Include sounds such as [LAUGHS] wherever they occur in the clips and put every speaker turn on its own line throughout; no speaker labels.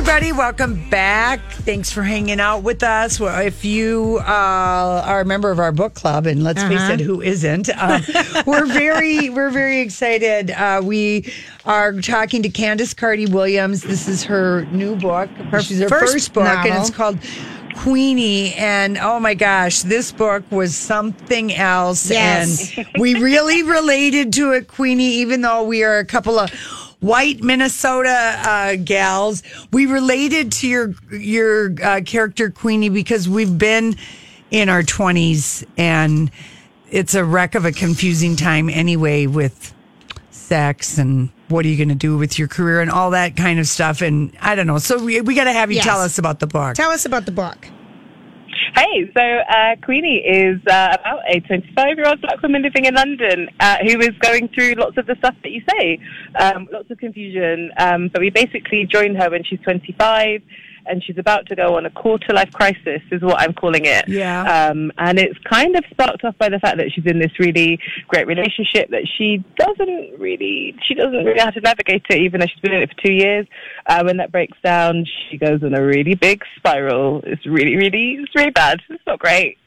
everybody. Welcome back. Thanks for hanging out with us. Well, if you uh, are a member of our book club, and let's face
Uh-huh.
it, who isn't? Um, we're very, [LAUGHS] we're very excited. Uh, we are talking to Candice Carty Williams. This is her new book. Her She's her
first
first, book, and it's called. Queenie and oh my gosh, this book was something else.
Yes.
And we really [LAUGHS] related to it, Queenie, even though we are a couple of white Minnesota uh, gals. We related to your your uh, character Queenie because we've been in our twenties, and it's a wreck of a confusing time anyway with sex and what are you going to do with your career and all that kind of stuff. And I don't know. So we, we got to have you
Yes.
tell us about the book.
Tell us about the book.
Hey, so uh, Queenie is uh, about a 25 year old black woman living in London uh, who is going through lots of the stuff that you say, um, lots of confusion. Um, but we basically joined her when she's 25 and she's about to go on a quarter life crisis, is what I'm calling it.
Yeah.
Um, and it's kind of sparked off by the fact that she's in this really great relationship that she doesn't really, she doesn't really know how to navigate it, even though she's been in it for two years. Uh, when that breaks down, she goes on a really big spiral. It's really, really, it's really bad. It's not great.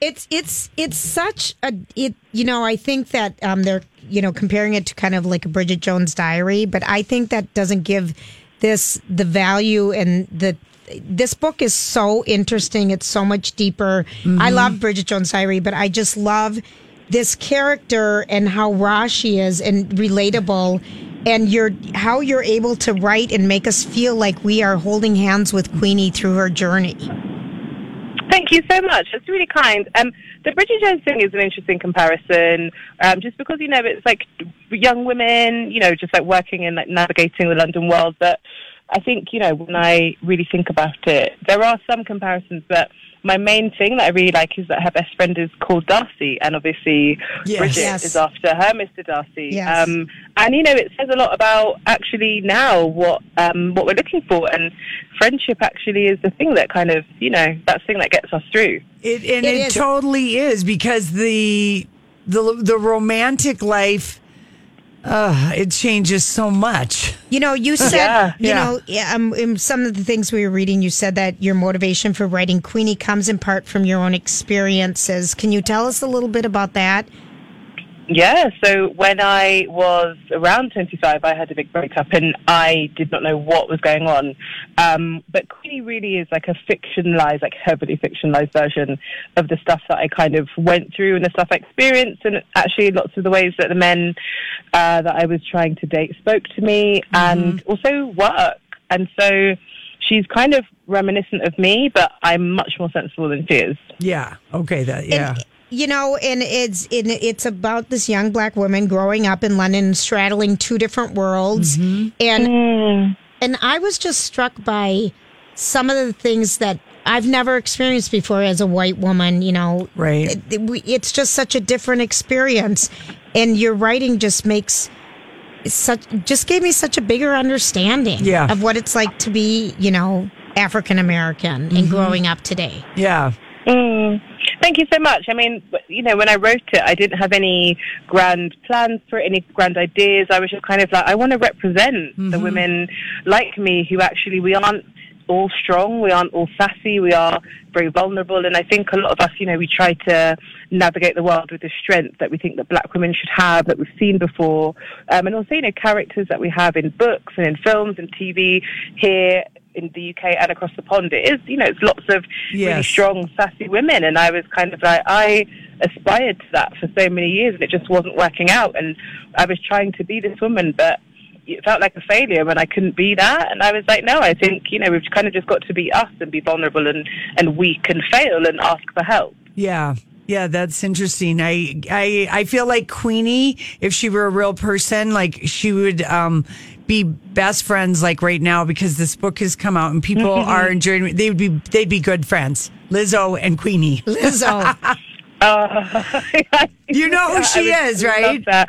It's it's it's such a it you know I think that um they're you know comparing it to kind of like a Bridget Jones Diary, but I think that doesn't give this the value and the this book is so interesting. It's so much deeper. I mm-hmm. love Bridget Jones Diary, but I just love this character and how raw she is and relatable and you're how you're able to write and make us feel like we are holding hands with Queenie through her journey.
Thank you so much. That's really kind. Um, the Bridget Jones thing is an interesting comparison, um, just because you know it's like young women, you know, just like working and like navigating the London world. But I think you know when I really think about it, there are some comparisons. But my main thing that I really like is that her best friend is called Darcy, and obviously
Yes.
Bridget
Yes.
is after her Mr. Darcy.
Yes.
Um, and you know, it says a lot about actually now what um, what we're looking for, and friendship actually is the thing that kind of you know that thing that gets us through.
It, and
It
it,
is.
totally is because the the the romantic life uh it changes so much.
You know, you said,
Yeah.
you
Yeah.
know, yeah, um, in some of the things we were reading, you said that your motivation for writing Queenie comes in part from your own experiences. Can you tell us a little bit about that?
Yeah, so when I was around 25, I had a big breakup and I did not know what was going on. Um, but Queenie really is like a fictionalized, like heavily fictionalized version of the stuff that I kind of went through and the stuff I experienced, and actually lots of the ways that the men uh, that I was trying to date spoke to me and also work. And so she's kind of reminiscent of me, but I'm much more sensible than she is.
Yeah. Okay. That. Yeah.
And, you know, and it's it, it's about this young black woman growing up in London, straddling two different worlds, mm-hmm. and mm. and I was just struck by some of the things that I've never experienced before as a white woman. You know,
Right.
It- it- we- it's just such a different experience, and your writing just makes such just gave me such a bigger understanding
Yeah.
of what it's like to be, you know, African American and mm-hmm. growing up today.
yeah.
Mm. Thank you so much. I mean, you know, when I wrote it, I didn't have any grand plans for it, any grand ideas. I was just kind of like, I want to represent the women like me who actually we aren't all strong, we aren't all sassy, we are very vulnerable. And I think a lot of us, you know, we try to navigate the world with the strength that we think that black women should have, that we've seen before, um, and also, you know, characters that we have in books and in films and TV here in the UK and across the pond. It is, you know, it's lots of really strong, sassy women, and I was kind of like, I aspired to that for so many years, and it just wasn't working out. And I was trying to be this woman, but it felt like a failure when I couldn't be that. And I was like, no, I think you know we've kind of just got to be us and be vulnerable and and weak and fail and ask for help.
Yeah. Yeah, that's interesting. I, I I feel like Queenie, if she were a real person, like she would um be best friends like right now because this book has come out and people are enjoying it. They would be they'd be good friends. Lizzo and Queenie. [LAUGHS]
Lizzo. [LAUGHS]
Uh, [LAUGHS]
You know who she
I
is,
love
right?
that.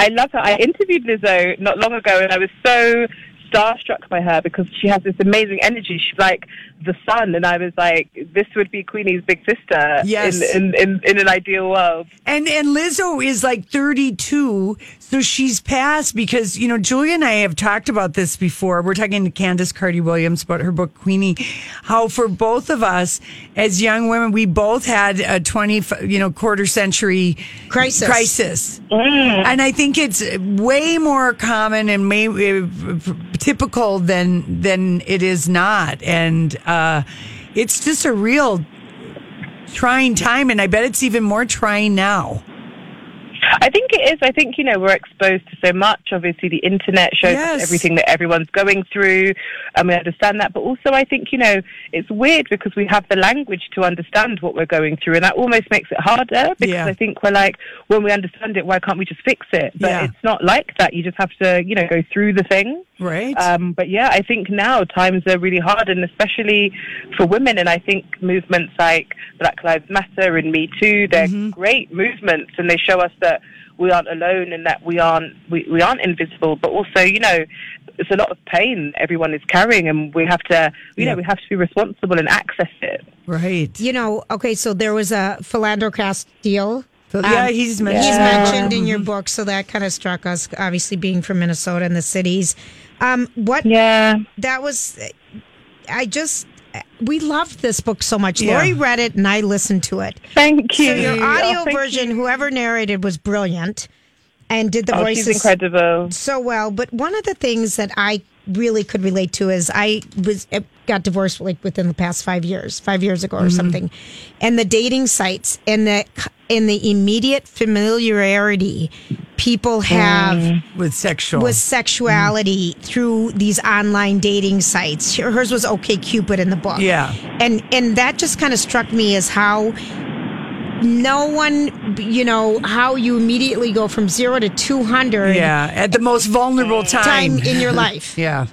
I love her. I interviewed Lizzo not long ago, and I was so starstruck by her because she has this amazing energy. She's like the sun, and I was like, this would be Queenie's big sister.
Yes.
In in, in, in an ideal world.
And and Lizzo is like 32, so she's past because you know Julia and I have talked about this before. We're talking to Candice Carty Williams about her book Queenie, how for both of us as young women, we both had a 20 you know quarter century
Crisis.
crisis, and I think it's way more common and may, uh, typical than than it is not, and uh, it's just a real trying time, and I bet it's even more trying now.
I think it is. I think, you know, we're exposed to so much. Obviously, the internet shows
Yes.
everything that everyone's going through, and we understand that. But also, I think, you know, it's weird because we have the language to understand what we're going through, and that almost makes it harder because
Yeah.
I think we're like, when we understand it, why can't we just fix it? But
Yeah.
it's not like that. You just have to, you know, go through the thing.
Right.
Um, but yeah, I think now times are really hard, and especially for women. And I think movements like Black Lives Matter and Me Too, they're mm-hmm. great movements, and they show us that we aren't alone and that we aren't we, we aren't invisible. But also, you know, it's a lot of pain everyone is carrying, and we have to, you
Yeah.
know, we have to be responsible and access it.
right.
You know, okay, so there was a Philando Castile.
So, um, yeah, he's mentioned.
He's mentioned in your mm-hmm. book, so that kind of struck us, obviously being from Minnesota and the cities. Um, what
Yeah.
that was, I just, we loved this book so much.
Yeah.
Lori read it and I listened to it.
Thank you.
So your
Oh,
audio
thank
version,
you.
whoever narrated was brilliant and did the
Oh,
voices
incredible.
so well. But one of the things that I really could relate to is I was got divorced like within the past five years, five years ago or
Mm-hmm.
something, and the dating sites and the and the immediate familiarity people have mm.
with sexual.
with sexuality mm. through these online dating sites. Hers was OK Cupid in the book.
Yeah.
And and that just kind of struck me as how no one, you know, how you immediately go from 0 to 200
yeah, at the most vulnerable time.
time in your life. [LAUGHS]
yeah.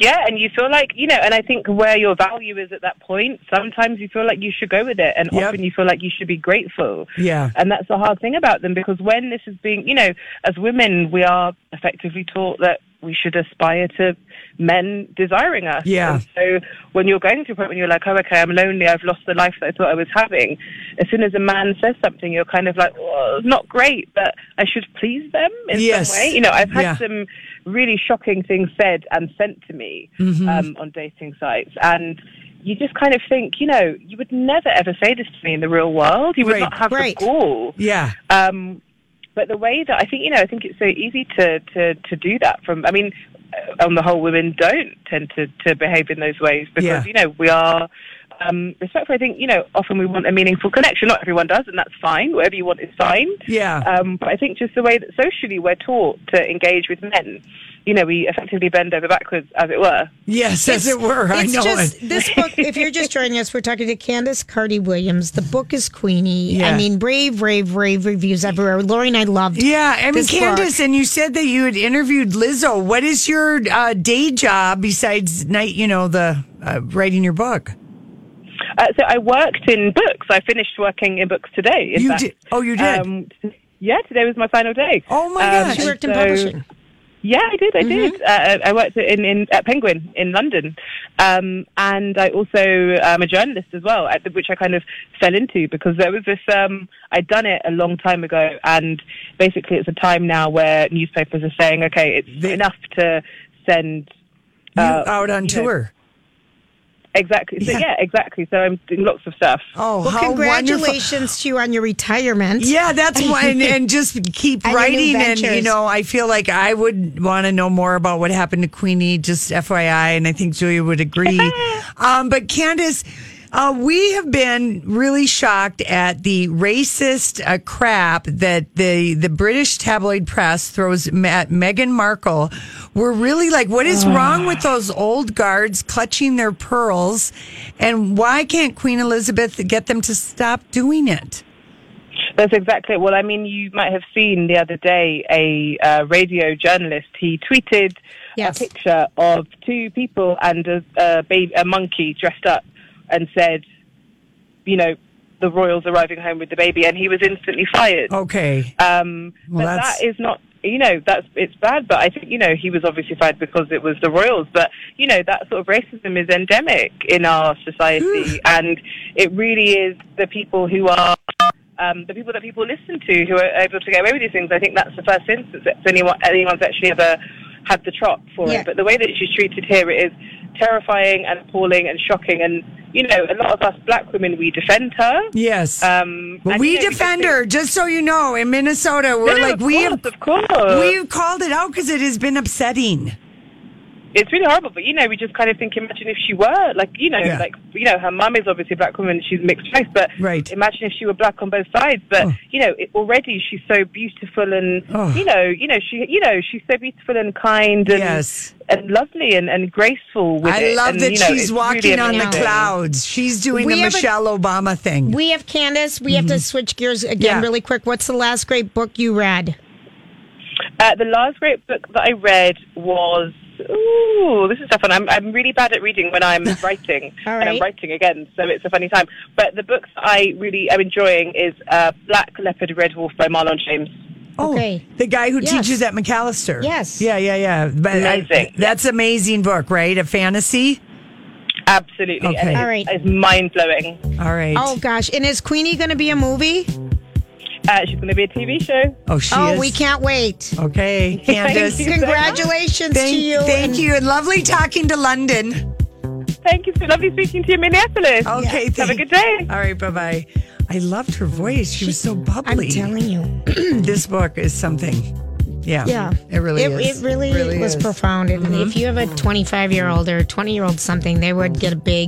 Yeah, and you feel like, you know, and I think where your value is at that point, sometimes you feel like you should go with it, and
Yep.
often you feel like you should be grateful.
Yeah.
And that's the hard thing about them because when this is being, you know, as women, we are effectively taught that we should aspire to men desiring us.
Yeah.
And so when you're going to a point when you're like, oh, okay, I'm lonely, I've lost the life that I thought I was having, as soon as a man says something, you're kind of like, well, it's not great, but I should please them in
Yes.
some way. You know, I've had
Yeah.
some really shocking things said and sent to me
Mm-hmm.
um, on dating sites. And you just kind of think, you know, you would never ever say this to me in the real world. You would
Right,
not have
right.
the gall.
Yeah.
Um, but the way that I think, you know, I think it's so easy to, to, to do that from, I mean, uh, on the whole, women don't tend to, to behave in those ways because,
Yeah.
you know, we are um, respectful. I think, you know, often we want a meaningful connection. Not everyone does, and that's fine. Whatever you want is fine.
Yeah.
Um, but I think just the way that socially we're taught to engage with men, you know, we effectively bend over backwards, as it were.
yes, as it were. I
It's
know
just
it.
this book. If you're just joining us, we're talking to Candice Carty Williams. The book is Queenie.
Yeah.
I mean, brave, brave, brave reviews everywhere. Lori and I loved. It.
Yeah, I mean,
this book.
Candice, and you said that you had interviewed Lizzo. What is your uh, day job besides night? You know, the uh, writing your book.
Uh, so I worked in books. I finished working in books today. in
You
fact.
did- oh, you did?
Um, yeah, today was my final day.
Oh my
Um,
gosh!
You worked in
so-
publishing.
Yeah, I did. I
Mm-hmm.
did. Uh, I worked in, in at Penguin in London, um, and I also am a journalist as well, at the, which I kind of fell into because there was this. Um, I'd done it a long time ago, and basically it's a time now where newspapers are saying, okay, it's
They-
enough to send
You
uh,
out on
you know,
tour.
Exactly. So
Yeah.
yeah, exactly. So I'm doing lots of stuff.
Oh,
Well,
how wonderful.
congratulations to you on your retirement.
Yeah, that's why, and, and [LAUGHS] just keep
And
writing. And you know, I feel like I would want to know more about what happened to Queenie. Just FYI, and I think Julia would agree. [LAUGHS] um, but Candice. Uh, we have been really shocked at the racist uh, crap that the the British tabloid press throws at Meghan Markle. We're really like, what is wrong with those old guards clutching their pearls, and why can't Queen Elizabeth get them to stop doing it?
That's exactly it. Well, I mean, you might have seen the other day a uh, radio journalist. He tweeted
Yes.
a picture of two people and a, a, baby, a monkey dressed up, and said, "You know, the royals arriving home with the baby," and he was instantly fired.
Okay.
Um,
Well,
but
that's-
that is not you know, that's it's bad. But I think you know he was obviously fired because it was the royals. But you know that sort of racism is endemic in our society, and it really is the people who are. Um, the people that people listen to who are able to get away with these things, I think that's the first instance that anyone, anyone's actually ever had the trot for
Yeah.
it. But the way that she's treated here it is terrifying and appalling and shocking. And, you know, a lot of us black women, we defend her.
Yes.
Um,
Well, we
know,
defend her, just so you know. In Minnesota, we're
No,
like we
course,
have
of course.
we've called it out because it has been upsetting.
It's really horrible. But you know, we just kind of think, imagine if she were like, you know,
Yeah.
like you know, her mum is obviously a black woman. She's mixed race, but
Right.
imagine if she were black on both sides. But
Oh.
you know, it, already she's so beautiful and
Oh.
you know, you know, she, you know, she's so beautiful and kind and
Yes.
and lovely and, and graceful. With
I
it.
love
and,
that
you know,
she's walking
really
on the clouds. She's doing
We
the
have a-
Michelle Obama thing.
We have Candice. We have to switch gears again
Yeah.
really quick. What's the last great book you read?
Uh, the last great book that I read was. Ooh, this is tough one. I'm, I'm really bad at reading when I'm [LAUGHS] writing.
All
And I'm writing again, so it's a funny time. But the books I really am enjoying is uh, Black Leopard Red Wolf by Marlon James.
Oh,
Okay.
the guy who
Yes.
teaches at Macalester.
Yes.
Yeah, yeah, yeah. But I-
Amazing.
that's amazing book, right? A fantasy.
Absolutely.
Okay.
And
All
it's,
right.
it's mind blowing.
All right.
Oh gosh, and is Queenie going to be a movie?
Uh, she's going to be a TV show.
oh, she
oh,
is.
we can't wait.
Okay, [LAUGHS] Candice.
you. so
Congratulations
Thank,
to you.
thank
and-
you, and lovely talking to London.
Thank you. So lovely speaking to you in Minneapolis.
Okay,
Have a good day.
All right, bye bye. I loved her voice. She was so bubbly.
I'm telling you. [CLEARS THROAT]
this book is something. Yeah,
Yeah.
it really
it,
is.
It really, was
is. Mm-hmm.
profound. And if you have a 25 year old or 20 year old something, they would get a big